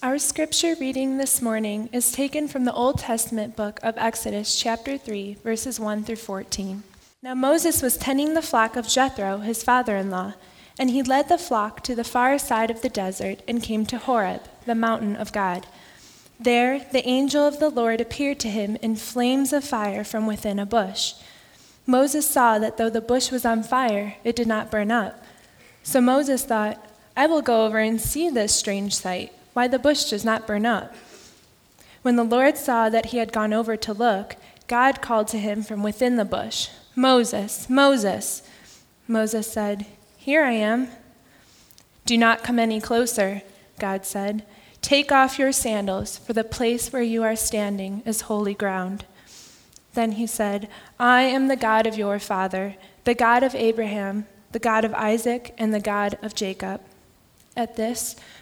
Our scripture reading this morning is taken from the Old Testament book of Exodus, chapter 3, verses 1 through 14. Now Moses was tending the flock of Jethro, his father in law, and he led the flock to the far side of the desert and came to Horeb, the mountain of God. There the angel of the Lord appeared to him in flames of fire from within a bush. Moses saw that though the bush was on fire, it did not burn up. So Moses thought, I will go over and see this strange sight why the bush does not burn up. When the Lord saw that he had gone over to look, God called to him from within the bush, Moses, Moses. Moses said, Here I am. Do not come any closer, God said. Take off your sandals, for the place where you are standing is holy ground. Then he said, I am the God of your father, the God of Abraham, the God of Isaac, and the God of Jacob. At this,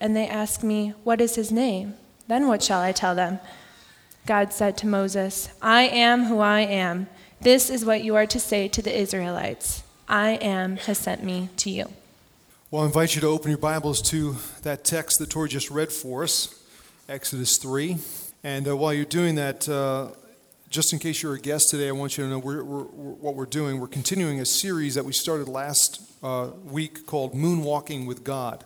and they ask me, What is his name? Then what shall I tell them? God said to Moses, I am who I am. This is what you are to say to the Israelites I am has sent me to you. Well, I invite you to open your Bibles to that text that Tori just read for us, Exodus 3. And uh, while you're doing that, uh, just in case you're a guest today, I want you to know we're, we're, what we're doing. We're continuing a series that we started last uh, week called Moonwalking with God.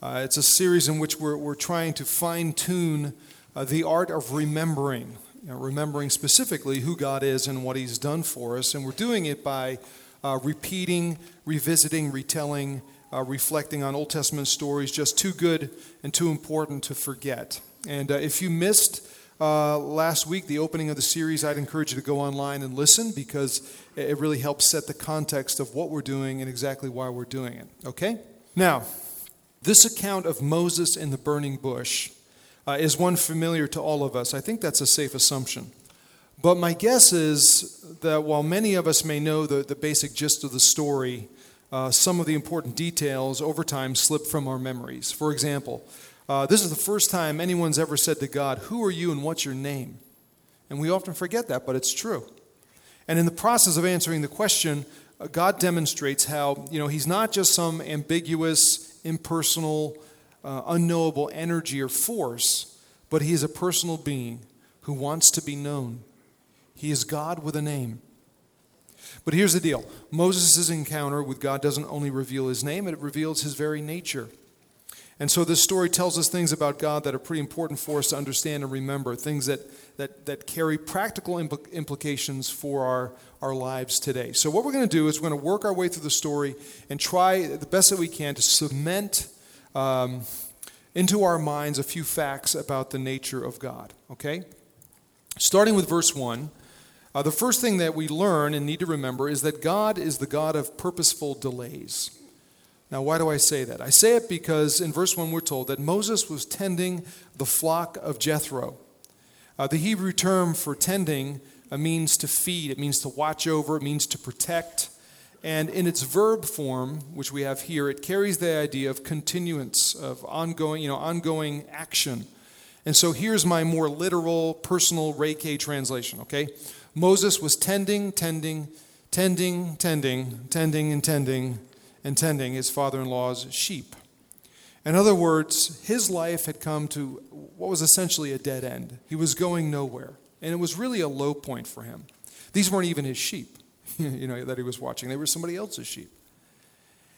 Uh, it's a series in which we're, we're trying to fine tune uh, the art of remembering, you know, remembering specifically who God is and what He's done for us. And we're doing it by uh, repeating, revisiting, retelling, uh, reflecting on Old Testament stories, just too good and too important to forget. And uh, if you missed, uh, last week, the opening of the series, I'd encourage you to go online and listen because it really helps set the context of what we're doing and exactly why we're doing it. Okay? Now, this account of Moses in the burning bush uh, is one familiar to all of us. I think that's a safe assumption. But my guess is that while many of us may know the, the basic gist of the story, uh, some of the important details over time slip from our memories. For example, uh, this is the first time anyone's ever said to God, Who are you and what's your name? And we often forget that, but it's true. And in the process of answering the question, uh, God demonstrates how, you know, He's not just some ambiguous, impersonal, uh, unknowable energy or force, but He is a personal being who wants to be known. He is God with a name. But here's the deal Moses' encounter with God doesn't only reveal his name, it reveals his very nature. And so this story tells us things about God that are pretty important for us to understand and remember, things that, that, that carry practical impl- implications for our, our lives today. So, what we're going to do is we're going to work our way through the story and try the best that we can to cement um, into our minds a few facts about the nature of God, okay? Starting with verse 1. Uh, the first thing that we learn and need to remember is that God is the God of purposeful delays. Now, why do I say that? I say it because in verse 1 we're told that Moses was tending the flock of Jethro. Uh, the Hebrew term for tending uh, means to feed, it means to watch over, it means to protect. And in its verb form, which we have here, it carries the idea of continuance, of ongoing, you know, ongoing action. And so here's my more literal, personal K translation, okay? Moses was tending, tending, tending, tending, tending, and tending and tending his father in law's sheep. In other words, his life had come to what was essentially a dead end. He was going nowhere, and it was really a low point for him. These weren't even his sheep, you know, that he was watching. They were somebody else's sheep.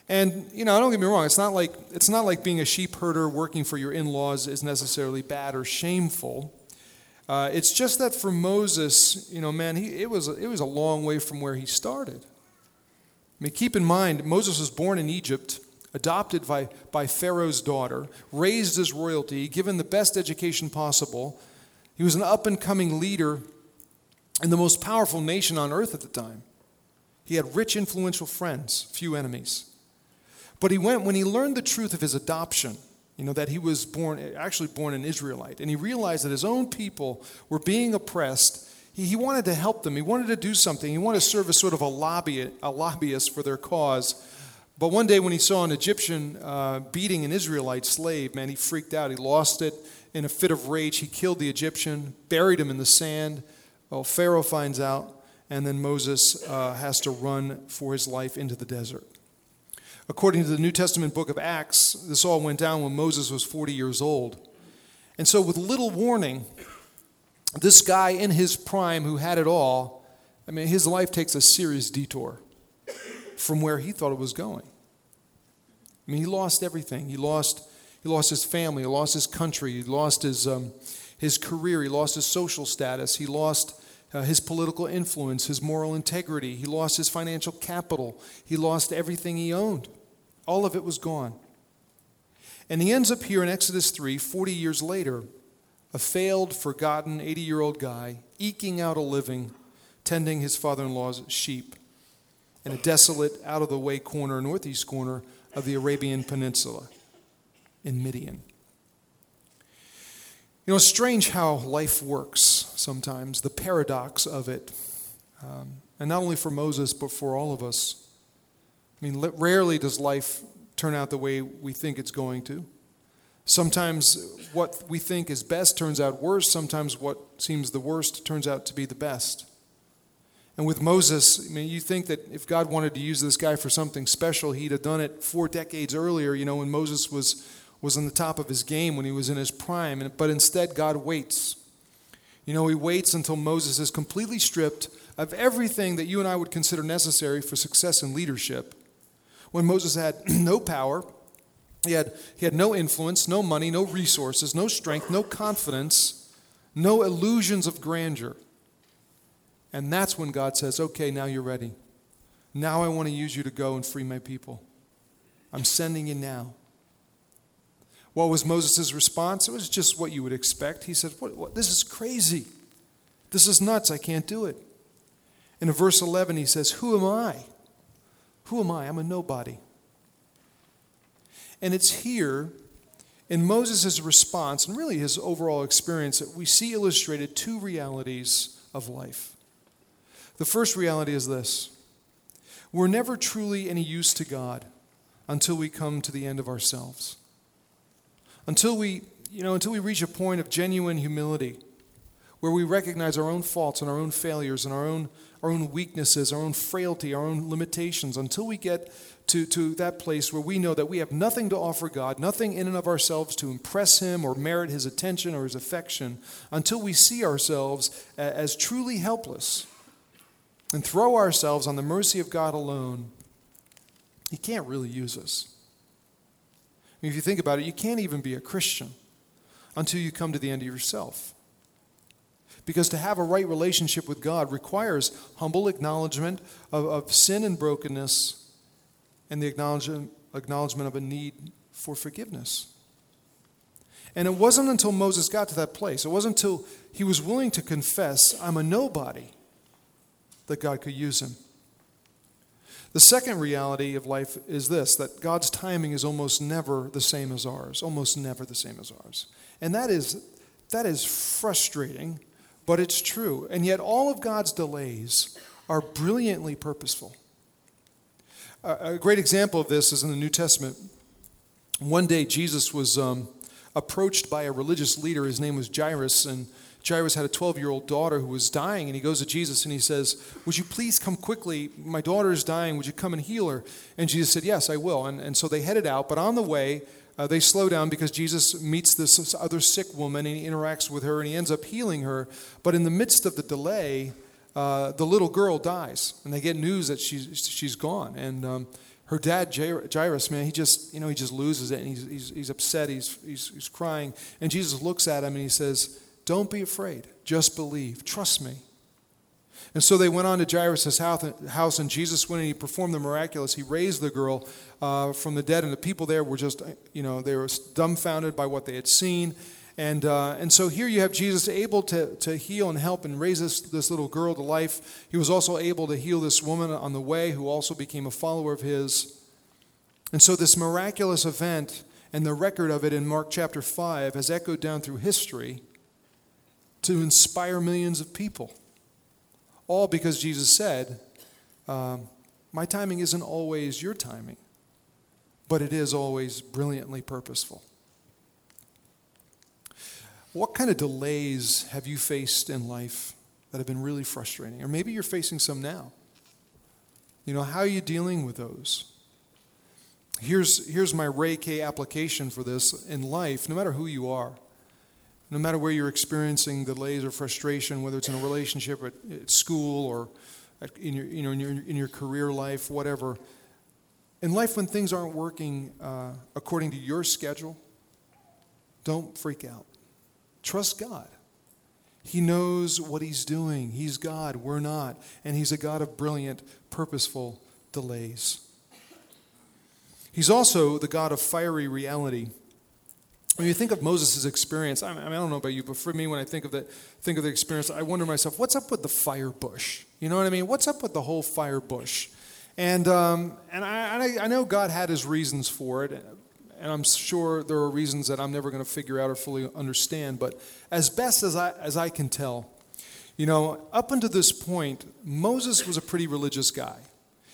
And you know, don't get me wrong. It's not like it's not like being a sheep herder working for your in-laws is necessarily bad or shameful. Uh, it's just that for Moses, you know, man, he, it, was, it was a long way from where he started. I mean, keep in mind, Moses was born in Egypt, adopted by, by Pharaoh's daughter, raised as royalty, given the best education possible. He was an up and coming leader in the most powerful nation on earth at the time. He had rich, influential friends, few enemies. But he went, when he learned the truth of his adoption, you know, that he was born, actually born an Israelite, and he realized that his own people were being oppressed he, he wanted to help them. He wanted to do something. He wanted to serve as sort of a, lobby, a lobbyist for their cause. But one day when he saw an Egyptian uh, beating an Israelite slave, man, he freaked out. He lost it in a fit of rage. He killed the Egyptian, buried him in the sand. Well, Pharaoh finds out, and then Moses uh, has to run for his life into the desert. According to the New Testament book of Acts, this all went down when Moses was 40 years old. And so, with little warning, this guy in his prime who had it all, I mean, his life takes a serious detour from where he thought it was going. I mean, he lost everything. He lost, he lost his family, he lost his country, he lost his, um, his career, he lost his social status, he lost uh, his political influence, his moral integrity, he lost his financial capital, he lost everything he owned. All of it was gone. And he ends up here in Exodus 3, 40 years later a failed, forgotten 80 year old guy eking out a living tending his father in law's sheep in a desolate, out of the way corner, northeast corner of the Arabian Peninsula in Midian. You know, it's strange how life works sometimes, the paradox of it. Um, and not only for Moses, but for all of us. I mean, rarely does life turn out the way we think it's going to. Sometimes what we think is best turns out worse. Sometimes what seems the worst turns out to be the best. And with Moses, I mean, you think that if God wanted to use this guy for something special, he'd have done it four decades earlier, you know, when Moses was, was on the top of his game, when he was in his prime. But instead, God waits. You know, he waits until Moses is completely stripped of everything that you and I would consider necessary for success in leadership. When Moses had no power, he had, he had no influence, no money, no resources, no strength, no confidence, no illusions of grandeur. And that's when God says, Okay, now you're ready. Now I want to use you to go and free my people. I'm sending you now. What was Moses' response? It was just what you would expect. He said, what, what, This is crazy. This is nuts. I can't do it. in verse 11, he says, Who am I? Who am I? I'm a nobody. And it's here in Moses' response and really his overall experience that we see illustrated two realities of life. The first reality is this we're never truly any use to God until we come to the end of ourselves. Until we, you know, until we reach a point of genuine humility where we recognize our own faults and our own failures and our own, our own weaknesses, our own frailty, our own limitations, until we get to, to that place where we know that we have nothing to offer God, nothing in and of ourselves to impress Him or merit His attention or His affection, until we see ourselves as truly helpless and throw ourselves on the mercy of God alone, He can't really use us. I mean, if you think about it, you can't even be a Christian until you come to the end of yourself. Because to have a right relationship with God requires humble acknowledgement of, of sin and brokenness and the acknowledgement, acknowledgement of a need for forgiveness. And it wasn't until Moses got to that place, it wasn't until he was willing to confess, I'm a nobody, that God could use him. The second reality of life is this that God's timing is almost never the same as ours, almost never the same as ours. And that is, that is frustrating, but it's true. And yet, all of God's delays are brilliantly purposeful. A great example of this is in the New Testament. One day, Jesus was um, approached by a religious leader. His name was Jairus, and Jairus had a 12 year old daughter who was dying. And he goes to Jesus and he says, Would you please come quickly? My daughter is dying. Would you come and heal her? And Jesus said, Yes, I will. And, and so they headed out. But on the way, uh, they slow down because Jesus meets this other sick woman and he interacts with her and he ends up healing her. But in the midst of the delay, uh, the little girl dies, and they get news that she's, she's gone. And um, her dad, Jairus, man, he just, you know, he just loses it, and he's, he's, he's upset, he's, he's, he's crying. And Jesus looks at him and he says, Don't be afraid. Just believe. Trust me. And so they went on to Jairus' house, and Jesus went and he performed the miraculous. He raised the girl uh, from the dead, and the people there were just, you know, they were dumbfounded by what they had seen. And, uh, and so here you have Jesus able to, to heal and help and raise this, this little girl to life. He was also able to heal this woman on the way who also became a follower of his. And so this miraculous event and the record of it in Mark chapter 5 has echoed down through history to inspire millions of people. All because Jesus said, um, My timing isn't always your timing, but it is always brilliantly purposeful. What kind of delays have you faced in life that have been really frustrating? Or maybe you're facing some now. You know, how are you dealing with those? Here's, here's my Ray K application for this in life, no matter who you are, no matter where you're experiencing delays or frustration, whether it's in a relationship at, at school or at, in, your, you know, in, your, in your career life, whatever. In life, when things aren't working uh, according to your schedule, don't freak out. Trust God. He knows what He's doing. He's God, we're not. And He's a God of brilliant, purposeful delays. He's also the God of fiery reality. When you think of Moses' experience, I, mean, I don't know about you, but for me, when I think of, the, think of the experience, I wonder myself, what's up with the fire bush? You know what I mean? What's up with the whole fire bush? And, um, and I, I know God had his reasons for it and I'm sure there are reasons that I'm never going to figure out or fully understand, but as best as I, as I can tell, you know, up until this point, Moses was a pretty religious guy.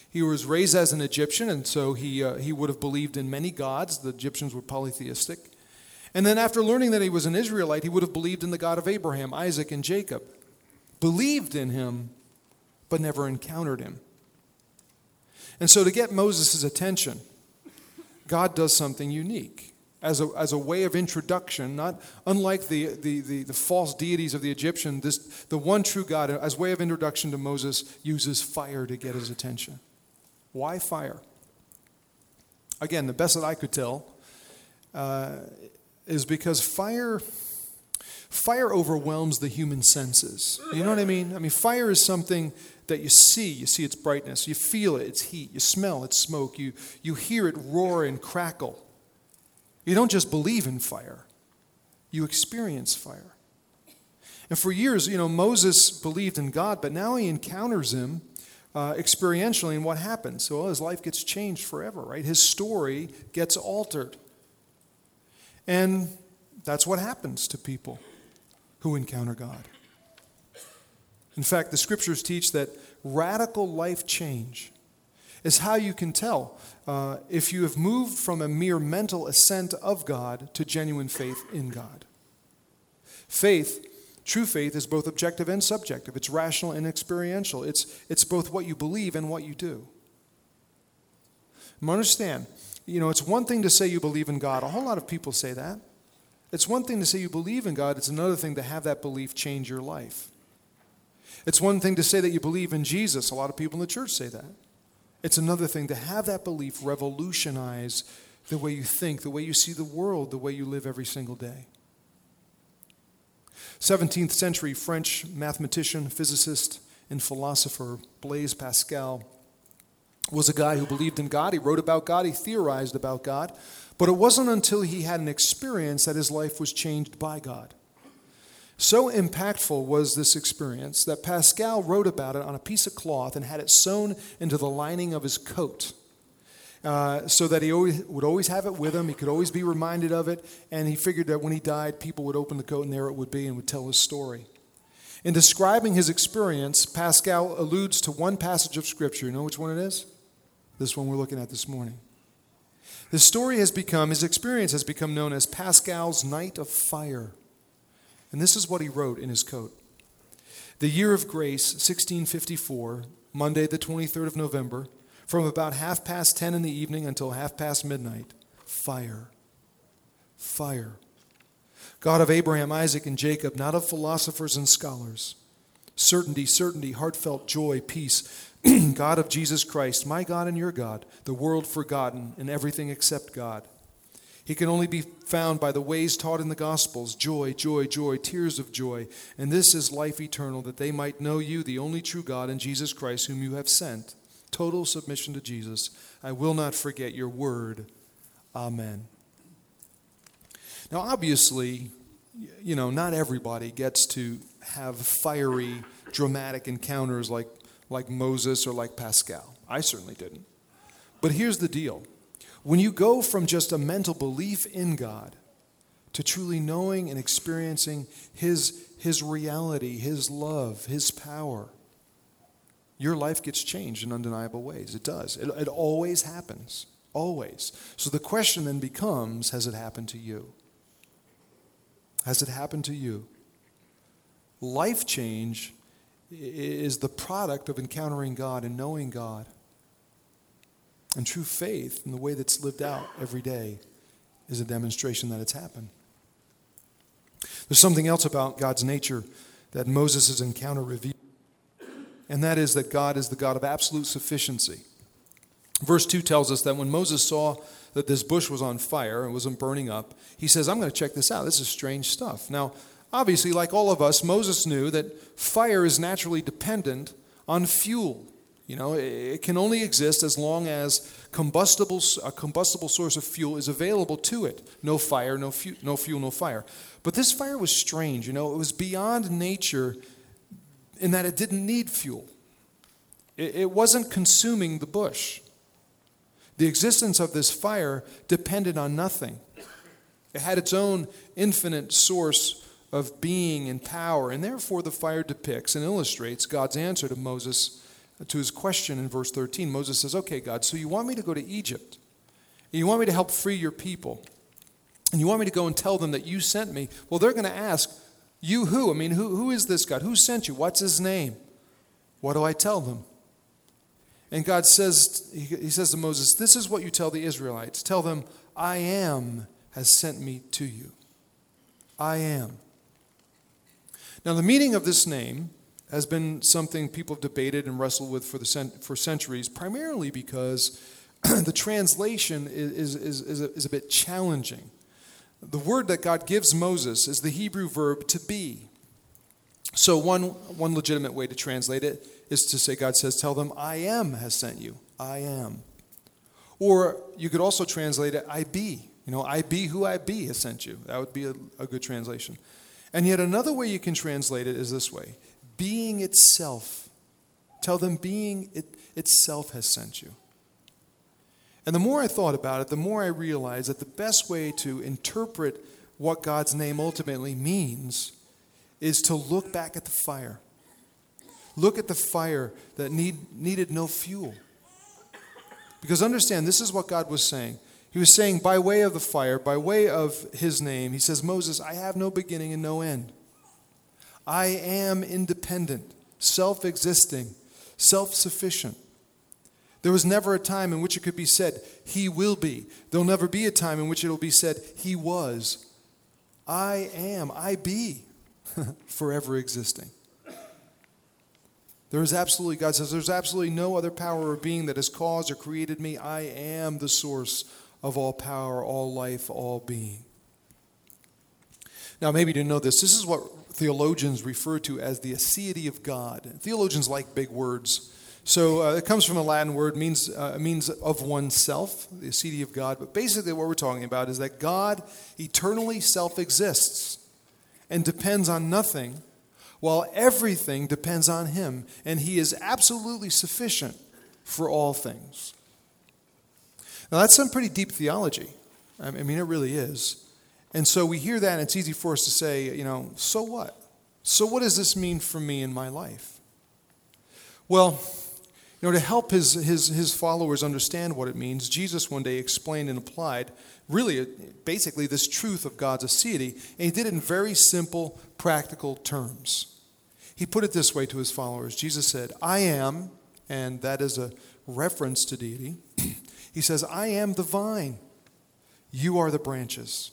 He was raised as an Egyptian, and so he, uh, he would have believed in many gods. The Egyptians were polytheistic. And then, after learning that he was an Israelite, he would have believed in the God of Abraham, Isaac, and Jacob. Believed in him, but never encountered him. And so, to get Moses' attention, God does something unique as a, as a way of introduction, not unlike the, the, the, the, false deities of the Egyptian, this, the one true God, as way of introduction to Moses, uses fire to get his attention. Why fire? Again, the best that I could tell uh, is because fire fire overwhelms the human senses. You know what I mean? I mean, fire is something that you see. You see its brightness, you feel it, its heat, you smell its smoke, you, you hear it roar and crackle. You don't just believe in fire, you experience fire. And for years, you know, Moses believed in God, but now he encounters him uh, experientially, and what happens? So well, his life gets changed forever, right? His story gets altered. And that's what happens to people who encounter God. In fact, the scriptures teach that radical life change is how you can tell uh, if you have moved from a mere mental assent of God to genuine faith in God. Faith, true faith, is both objective and subjective. It's rational and experiential. It's, it's both what you believe and what you do. understand, you know, it's one thing to say you believe in God. A whole lot of people say that. It's one thing to say you believe in God, it's another thing to have that belief change your life. It's one thing to say that you believe in Jesus. A lot of people in the church say that. It's another thing to have that belief revolutionize the way you think, the way you see the world, the way you live every single day. 17th century French mathematician, physicist, and philosopher Blaise Pascal was a guy who believed in God. He wrote about God, he theorized about God, but it wasn't until he had an experience that his life was changed by God. So impactful was this experience that Pascal wrote about it on a piece of cloth and had it sewn into the lining of his coat. Uh, so that he always, would always have it with him. He could always be reminded of it. And he figured that when he died, people would open the coat and there it would be and would tell his story. In describing his experience, Pascal alludes to one passage of Scripture. You know which one it is? This one we're looking at this morning. His story has become, his experience has become known as Pascal's Night of Fire. And this is what he wrote in his coat The year of grace, 1654, Monday, the 23rd of November, from about half past 10 in the evening until half past midnight, fire. Fire. God of Abraham, Isaac, and Jacob, not of philosophers and scholars. Certainty, certainty, heartfelt joy, peace. God of Jesus Christ, my God and your God, the world forgotten and everything except God. He can only be found by the ways taught in the Gospels joy, joy, joy, tears of joy. And this is life eternal, that they might know you, the only true God, and Jesus Christ, whom you have sent. Total submission to Jesus. I will not forget your word. Amen. Now, obviously, you know, not everybody gets to have fiery, dramatic encounters like, like Moses or like Pascal. I certainly didn't. But here's the deal when you go from just a mental belief in God to truly knowing and experiencing His, His reality, His love, His power, your life gets changed in undeniable ways. It does. It, it always happens. Always. So the question then becomes has it happened to you? Has it happened to you? Life change is the product of encountering God and knowing God. And true faith, in the way that's lived out every day, is a demonstration that it's happened. There's something else about God's nature that Moses' encounter revealed, and that is that God is the God of absolute sufficiency. Verse 2 tells us that when Moses saw that this bush was on fire and wasn't burning up, he says, I'm going to check this out. This is strange stuff. Now, obviously, like all of us, Moses knew that fire is naturally dependent on fuel. You know, it can only exist as long as combustible, a combustible source of fuel is available to it. No fire, no, fu- no fuel, no fire. But this fire was strange. You know, it was beyond nature in that it didn't need fuel, it, it wasn't consuming the bush. The existence of this fire depended on nothing. It had its own infinite source of being and power, and therefore the fire depicts and illustrates God's answer to Moses' to his question in verse 13, Moses says, Okay, God, so you want me to go to Egypt, and you want me to help free your people, and you want me to go and tell them that you sent me. Well, they're going to ask, You who? I mean, who, who is this God? Who sent you? What's his name? What do I tell them? And God says, He says to Moses, This is what you tell the Israelites. Tell them, I am has sent me to you. I am. Now, the meaning of this name has been something people have debated and wrestled with for, the cent- for centuries, primarily because the translation is, is, is, a, is a bit challenging. The word that God gives Moses is the Hebrew verb to be. So, one, one legitimate way to translate it is to say, God says, Tell them, I am has sent you. I am. Or you could also translate it, I be. You know, I be who I be has sent you. That would be a, a good translation. And yet, another way you can translate it is this way being itself. Tell them being it, itself has sent you. And the more I thought about it, the more I realized that the best way to interpret what God's name ultimately means is to look back at the fire. Look at the fire that need, needed no fuel. Because understand, this is what God was saying. He was saying, by way of the fire, by way of his name, he says, Moses, I have no beginning and no end. I am independent, self existing, self sufficient. There was never a time in which it could be said, He will be. There'll never be a time in which it will be said, He was. I am, I be, forever existing. There is absolutely, God says, there's absolutely no other power or being that has caused or created me. I am the source of all power, all life, all being. Now, maybe you didn't know this. This is what theologians refer to as the aseity of God. Theologians like big words. So uh, it comes from a Latin word, means uh, means of oneself, the aseity of God. But basically, what we're talking about is that God eternally self exists and depends on nothing, while everything depends on Him, and He is absolutely sufficient for all things. Now, that's some pretty deep theology. I mean, it really is. And so we hear that, and it's easy for us to say, you know, so what? So what does this mean for me in my life? Well, you know, to help his, his, his followers understand what it means, Jesus one day explained and applied really uh, basically this truth of God's aseity, and he did it in very simple, practical terms. He put it this way to his followers Jesus said, I am, and that is a reference to deity. he says, I am the vine, you are the branches.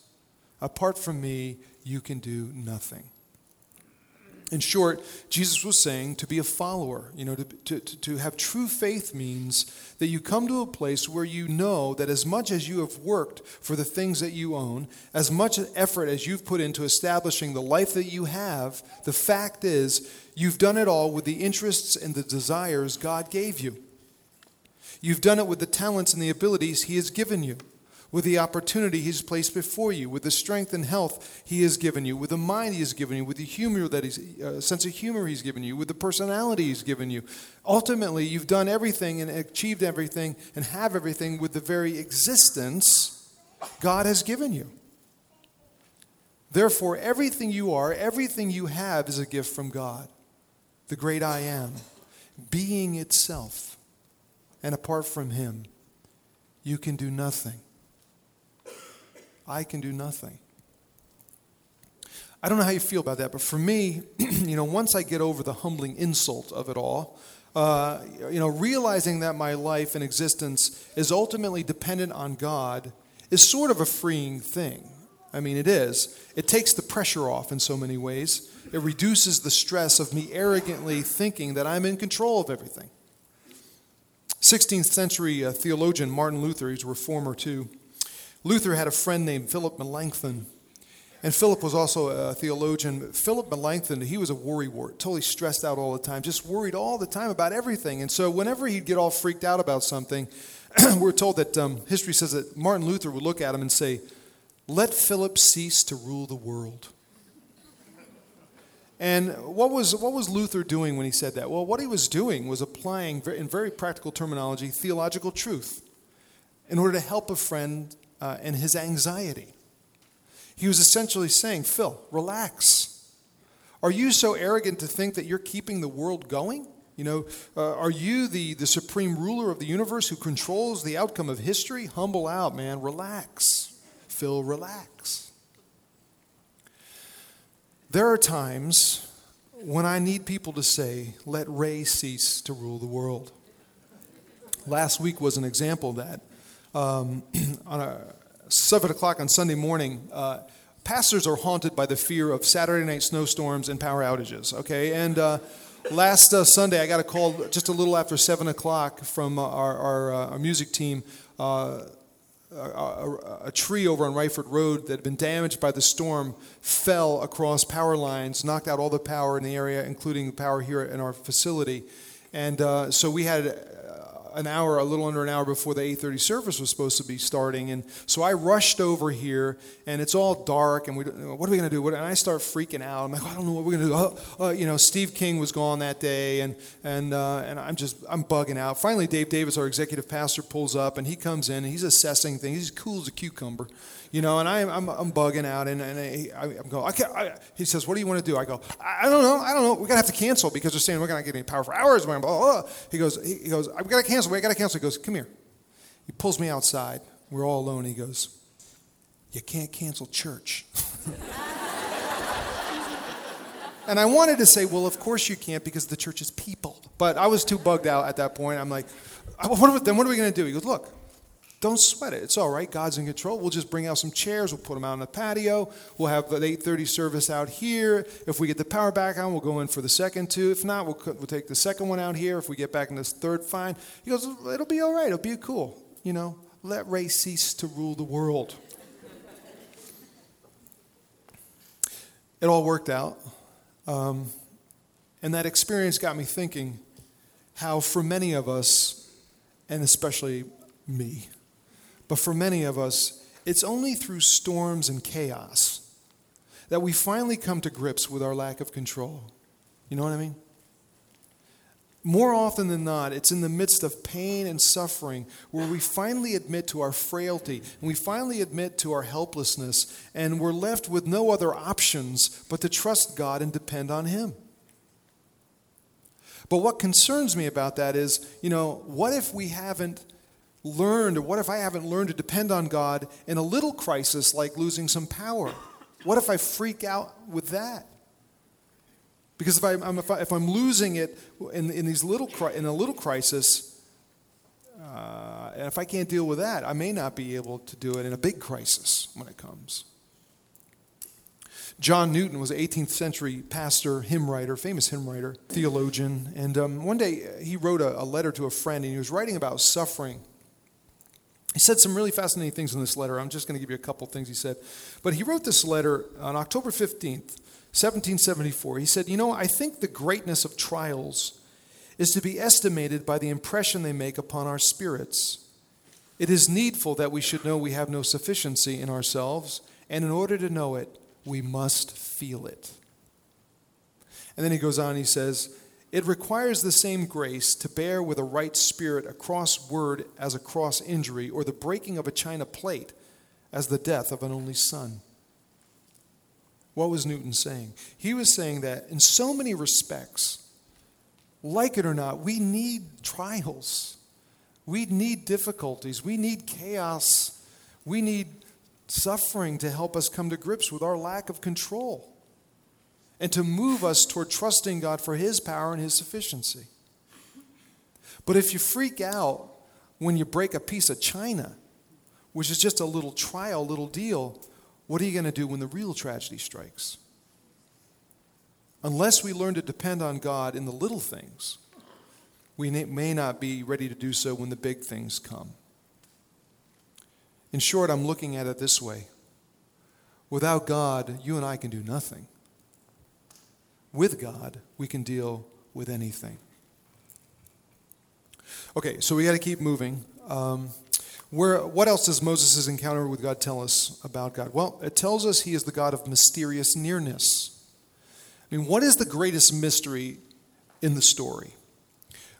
Apart from me, you can do nothing. In short, Jesus was saying to be a follower, you know, to, to, to have true faith means that you come to a place where you know that as much as you have worked for the things that you own, as much effort as you've put into establishing the life that you have, the fact is you've done it all with the interests and the desires God gave you. You've done it with the talents and the abilities He has given you with the opportunity He's placed before you, with the strength and health He has given you, with the mind He has given you, with the humor that He's, uh, sense of humor He's given you, with the personality He's given you. Ultimately, you've done everything and achieved everything and have everything with the very existence God has given you. Therefore, everything you are, everything you have is a gift from God, the great I am, being itself. And apart from Him, you can do nothing. I can do nothing. I don't know how you feel about that, but for me, you know, once I get over the humbling insult of it all, uh, you know, realizing that my life and existence is ultimately dependent on God is sort of a freeing thing. I mean, it is. It takes the pressure off in so many ways. It reduces the stress of me arrogantly thinking that I'm in control of everything. 16th century uh, theologian Martin Luther, he's a reformer too, Luther had a friend named Philip Melanchthon. And Philip was also a theologian. Philip Melanchthon, he was a worrywart, totally stressed out all the time, just worried all the time about everything. And so whenever he'd get all freaked out about something, we're told that um, history says that Martin Luther would look at him and say, Let Philip cease to rule the world. And what was, what was Luther doing when he said that? Well, what he was doing was applying, in very practical terminology, theological truth in order to help a friend uh, and his anxiety. He was essentially saying, Phil, relax. Are you so arrogant to think that you're keeping the world going? You know, uh, are you the, the supreme ruler of the universe who controls the outcome of history? Humble out, man. Relax. Phil, relax. There are times when I need people to say, let Ray cease to rule the world. Last week was an example of that um, on a, 7 o'clock on Sunday morning, uh, pastors are haunted by the fear of Saturday night snowstorms and power outages, okay? And uh, last uh, Sunday, I got a call just a little after 7 o'clock from uh, our, our, uh, our, music team. Uh, a, a, a, tree over on Ryford Road that had been damaged by the storm fell across power lines, knocked out all the power in the area, including power here in our facility. And so we had an hour, a little under an hour before the 8:30 service was supposed to be starting, and so I rushed over here, and it's all dark, and we, what are we going to do? and I start freaking out. I'm like, I don't know what we're going to do. Oh, uh, you know, Steve King was gone that day, and and uh, and I'm just I'm bugging out. Finally, Dave Davis, our executive pastor, pulls up, and he comes in, and he's assessing things. He's cool as a cucumber, you know, and I, I'm, I'm bugging out, and, and I, am going, I can't, I, he says, what do you want to do? I go, I, I don't know, I don't know. We're going to have to cancel because they're saying we're going to get any power for hours. Blah, blah, blah. He goes, he, he goes, I've got to cancel. We got to cancel. He goes, come here. He pulls me outside. We're all alone. He goes, you can't cancel church. and I wanted to say, well, of course you can't because the church is people. But I was too bugged out at that point. I'm like, what then what are we going to do? He goes, look, don't sweat it. It's all right. God's in control. We'll just bring out some chairs. We'll put them out on the patio. We'll have the 8:30 service out here. If we get the power back on, we'll go in for the second two. If not, we'll, we'll take the second one out here. If we get back in this third, fine. He goes, it'll be all right. It'll be cool. You know, let Ray cease to rule the world. it all worked out. Um, and that experience got me thinking how, for many of us, and especially me, but for many of us, it's only through storms and chaos that we finally come to grips with our lack of control. You know what I mean? More often than not, it's in the midst of pain and suffering where we finally admit to our frailty and we finally admit to our helplessness, and we're left with no other options but to trust God and depend on Him. But what concerns me about that is, you know, what if we haven't learned, or what if I haven't learned to depend on God in a little crisis like losing some power? What if I freak out with that? Because if, I, am if, I, I'm losing it in, in, these little, in a little crisis, uh, and if I can't deal with that, I may not be able to do it in a big crisis when it comes. John Newton was an 18th century pastor, hymn writer, famous hymn writer, theologian. And um, one day he wrote a, a letter to a friend and he was writing about suffering. He said some really fascinating things in this letter. I'm just going to give you a couple things he said. But he wrote this letter on October 15th, 1774. He said, You know, I think the greatness of trials is to be estimated by the impression they make upon our spirits. It is needful that we should know we have no sufficiency in ourselves, and in order to know it, we must feel it. And then he goes on, he says, It requires the same grace to bear with a right spirit a cross word as a cross injury, or the breaking of a china plate as the death of an only son. What was Newton saying? He was saying that in so many respects, like it or not, we need trials. We need difficulties. We need chaos. We need suffering to help us come to grips with our lack of control and to move us toward trusting God for His power and His sufficiency. But if you freak out when you break a piece of china, which is just a little trial, little deal, what are you going to do when the real tragedy strikes? Unless we learn to depend on God in the little things, we may not be ready to do so when the big things come. In short, I'm looking at it this way without God, you and I can do nothing. With God, we can deal with anything. Okay, so we got to keep moving. Um, where, what else does Moses' encounter with God tell us about God? Well, it tells us he is the God of mysterious nearness. I mean, what is the greatest mystery in the story?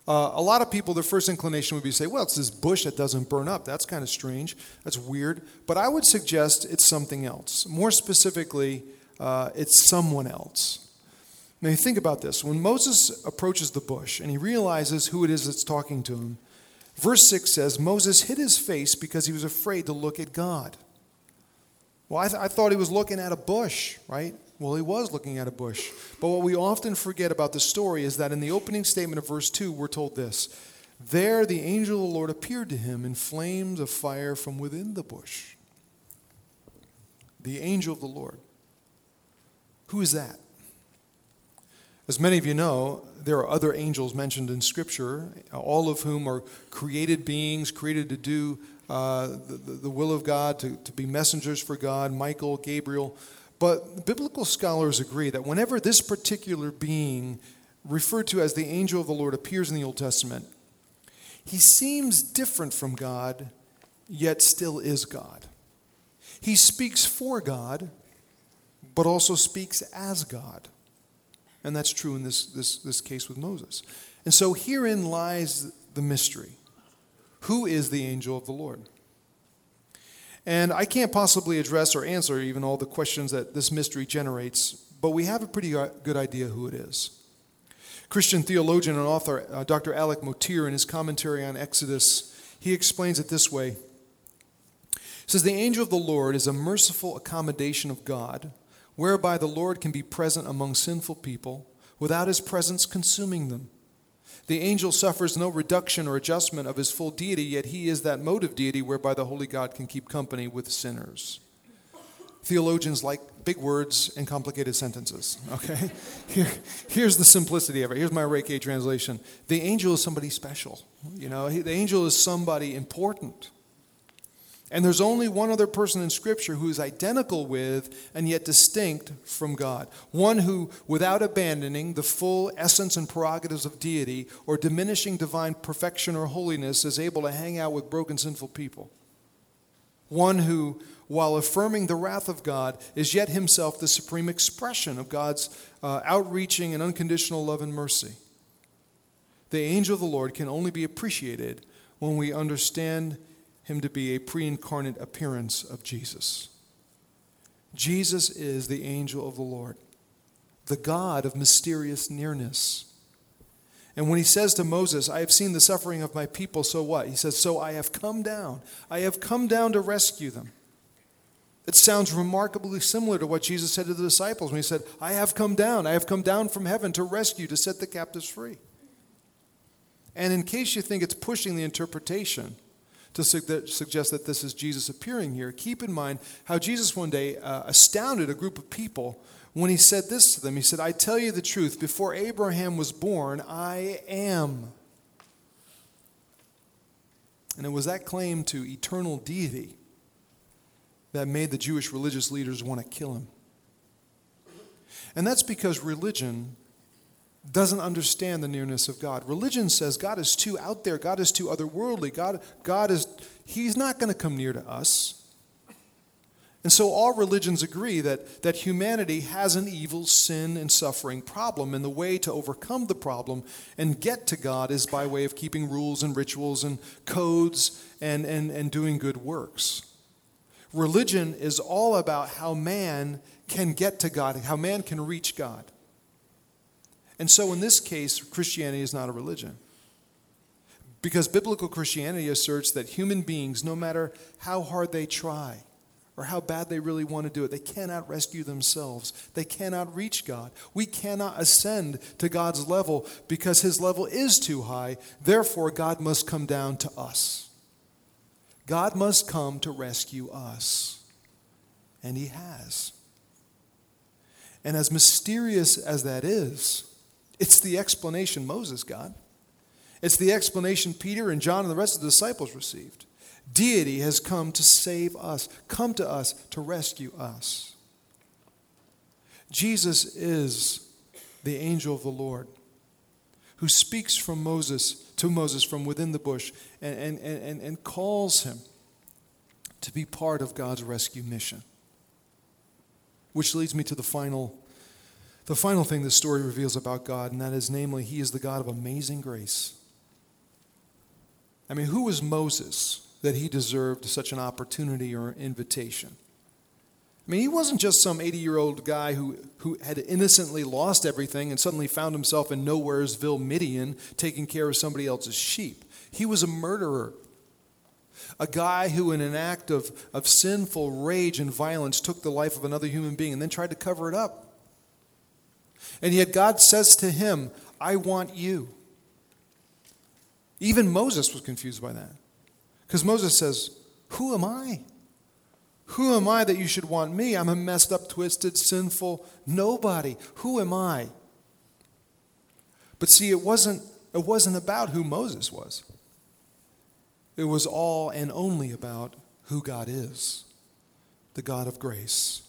Uh, a lot of people, their first inclination would be to say, well, it's this bush that doesn't burn up. That's kind of strange. That's weird. But I would suggest it's something else. More specifically, uh, it's someone else. Now, you think about this. When Moses approaches the bush and he realizes who it is that's talking to him, verse 6 says, Moses hid his face because he was afraid to look at God. Well, I, th- I thought he was looking at a bush, right? Well, he was looking at a bush. But what we often forget about the story is that in the opening statement of verse 2, we're told this There the angel of the Lord appeared to him in flames of fire from within the bush. The angel of the Lord. Who is that? As many of you know, there are other angels mentioned in Scripture, all of whom are created beings, created to do uh, the, the will of God, to, to be messengers for God Michael, Gabriel. But biblical scholars agree that whenever this particular being, referred to as the angel of the Lord, appears in the Old Testament, he seems different from God, yet still is God. He speaks for God, but also speaks as God. And that's true in this, this, this case with Moses. And so herein lies the mystery. Who is the angel of the Lord? And I can't possibly address or answer even all the questions that this mystery generates, but we have a pretty good idea who it is. Christian theologian and author uh, Dr. Alec Motyer, in his commentary on Exodus, he explains it this way. He says, The angel of the Lord is a merciful accommodation of God, whereby the Lord can be present among sinful people without his presence consuming them. The angel suffers no reduction or adjustment of his full deity, yet he is that mode of deity whereby the Holy God can keep company with sinners. Theologians like big words and complicated sentences, okay? Here, here's the simplicity of it. Here's my Ray K translation. The angel is somebody special. You know, the angel is somebody important. And there's only one other person in Scripture who is identical with and yet distinct from God. One who, without abandoning the full essence and prerogatives of deity or diminishing divine perfection or holiness, is able to hang out with broken, sinful people. One who, while affirming the wrath of God, is yet himself the supreme expression of God's uh, outreaching and unconditional love and mercy. The angel of the Lord can only be appreciated when we understand him to be a pre incarnate appearance of Jesus. Jesus is the angel of the Lord, the God of mysterious nearness. And when he says to Moses, I have seen the suffering of my people, so what? He says, So I have come down. I have come down to rescue them. It sounds remarkably similar to what Jesus said to the disciples when he said, I have come down. I have come down from heaven to rescue, to set the captives free. And in case you think it's pushing the interpretation, to su- suggest that this is Jesus appearing here. Keep in mind how Jesus one day uh, astounded a group of people when he said this to them. He said, I tell you the truth, before Abraham was born, I am. And it was that claim to eternal deity that made the Jewish religious leaders want to kill him. And that's because religion doesn't understand the nearness of God. Religion says God is too out there, God is too otherworldly, God, God is, He's not going to come near to us. And so all religions agree that, that humanity has an evil, sin, and suffering problem, and the way to overcome the problem and get to God is by way of keeping rules and rituals and codes and, and, and doing good works. Religion is all about how man can get to God, how man can reach God. And so in this case, Christianity is not a religion. Because biblical Christianity asserts that human beings, no matter how hard they try, or how bad they really want to do it. They cannot rescue themselves. They cannot reach God. We cannot ascend to God's level because his level is too high. Therefore, God must come down to us. God must come to rescue us. And he has. And as mysterious as that is, it's the explanation Moses got. It's the explanation Peter and John and the rest of the disciples received. Deity has come to save us, come to us to rescue us. Jesus is the angel of the Lord who speaks from Moses to Moses from within the bush and, and, and, and calls him to be part of God's rescue mission. Which leads me to the final, the final thing this story reveals about God, and that is, namely, He is the God of amazing grace. I mean, who was Moses? that he deserved such an opportunity or invitation. I mean, he wasn't just some 80 year old guy who, who had innocently lost everything and suddenly found himself in Nowheresville, Midian, taking care of somebody else's sheep. He was a murderer. A guy who, in an act of, of sinful rage and violence, took the life of another human being and then tried to cover it up. And yet, God says to him, I want you. Even Moses was confused by that. Because Moses says, Who am I? Who am I that you should want me? I'm a messed up, twisted, sinful nobody. Who am I? But see, it wasn't, it wasn't about who Moses was. It was all and only about who God is the God of grace,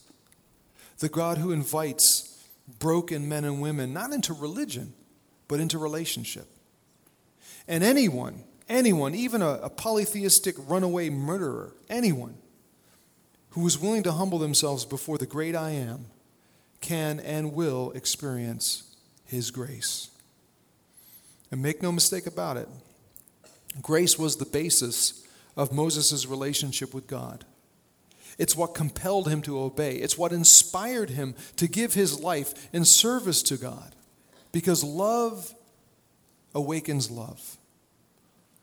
the God who invites broken men and women not into religion, but into relationship. And anyone anyone, even a, a polytheistic runaway murderer, anyone who is willing to humble themselves before the great I am, can and will experience his grace. And make no mistake about it, grace was the basis of Moses' relationship with God. It's what compelled him to obey. It's what inspired him to give his life in service to God. Because love awakens love.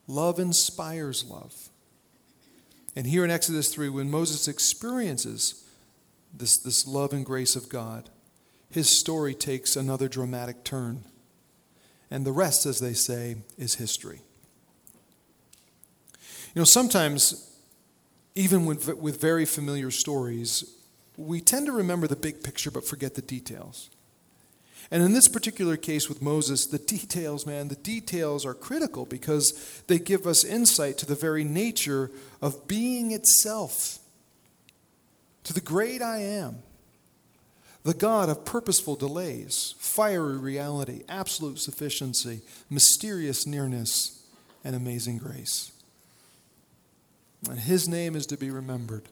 Love inspires love. And here in Exodus 3, when Moses experiences this, this love and grace of God, his story takes another dramatic turn. And the rest, as they say, is history. You know, sometimes, even with, with very familiar stories, we tend to remember the big picture but forget the details. And in this particular case with Moses, the details, man, the details are critical because they give us insight to the very nature of being itself, to the great I am, the God of purposeful delays, fiery reality, absolute sufficiency, mysterious nearness, and amazing grace. And his name is to be remembered,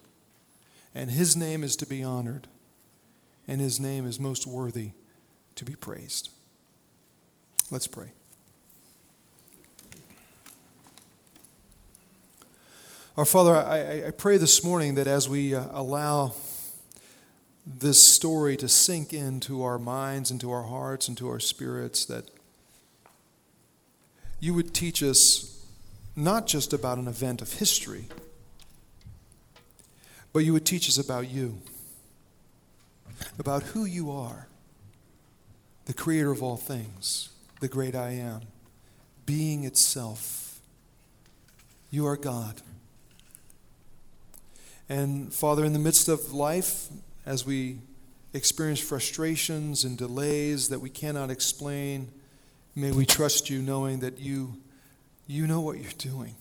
and his name is to be honored, and his name is most worthy to be praised. Let's pray. Our Father, I, I pray this morning that as we uh, allow this story to sink into our minds, into our hearts, into our spirits, that you would teach us not just about an event of history, but you would teach us about you, about who you are, the creator of all things, the great I am, being itself. You are God. And Father, in the midst of life, as we experience frustrations and delays that we cannot explain, may we trust you knowing that you, you know what you're doing.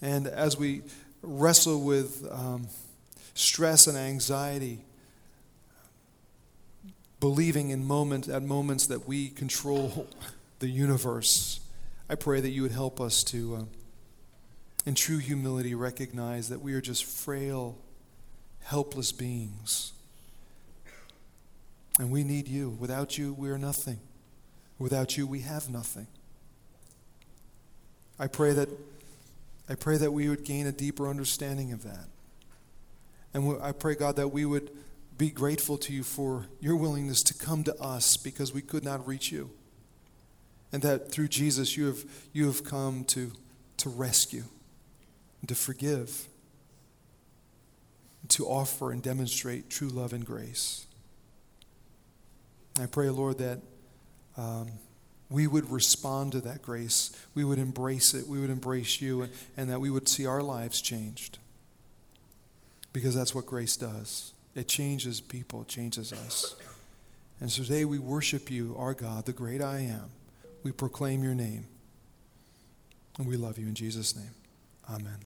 And as we wrestle with um, stress and anxiety, believing in moment at moments that we control the universe, I pray that you would help us to, uh, in true humility, recognize that we are just frail, helpless beings. And we need you. Without you, we are nothing. Without you, we have nothing. I pray that I pray that we would gain a deeper understanding of that. And I pray, God, that we would be grateful to you for your willingness to come to us because we could not reach you. And that through Jesus, you have, you have come to, to rescue, and to forgive, to offer and demonstrate true love and grace. I pray, Lord, that. Um, we would respond to that grace. We would embrace it. We would embrace you, and that we would see our lives changed. Because that's what grace does it changes people, it changes us. And so today we worship you, our God, the great I am. We proclaim your name. And we love you in Jesus' name. Amen.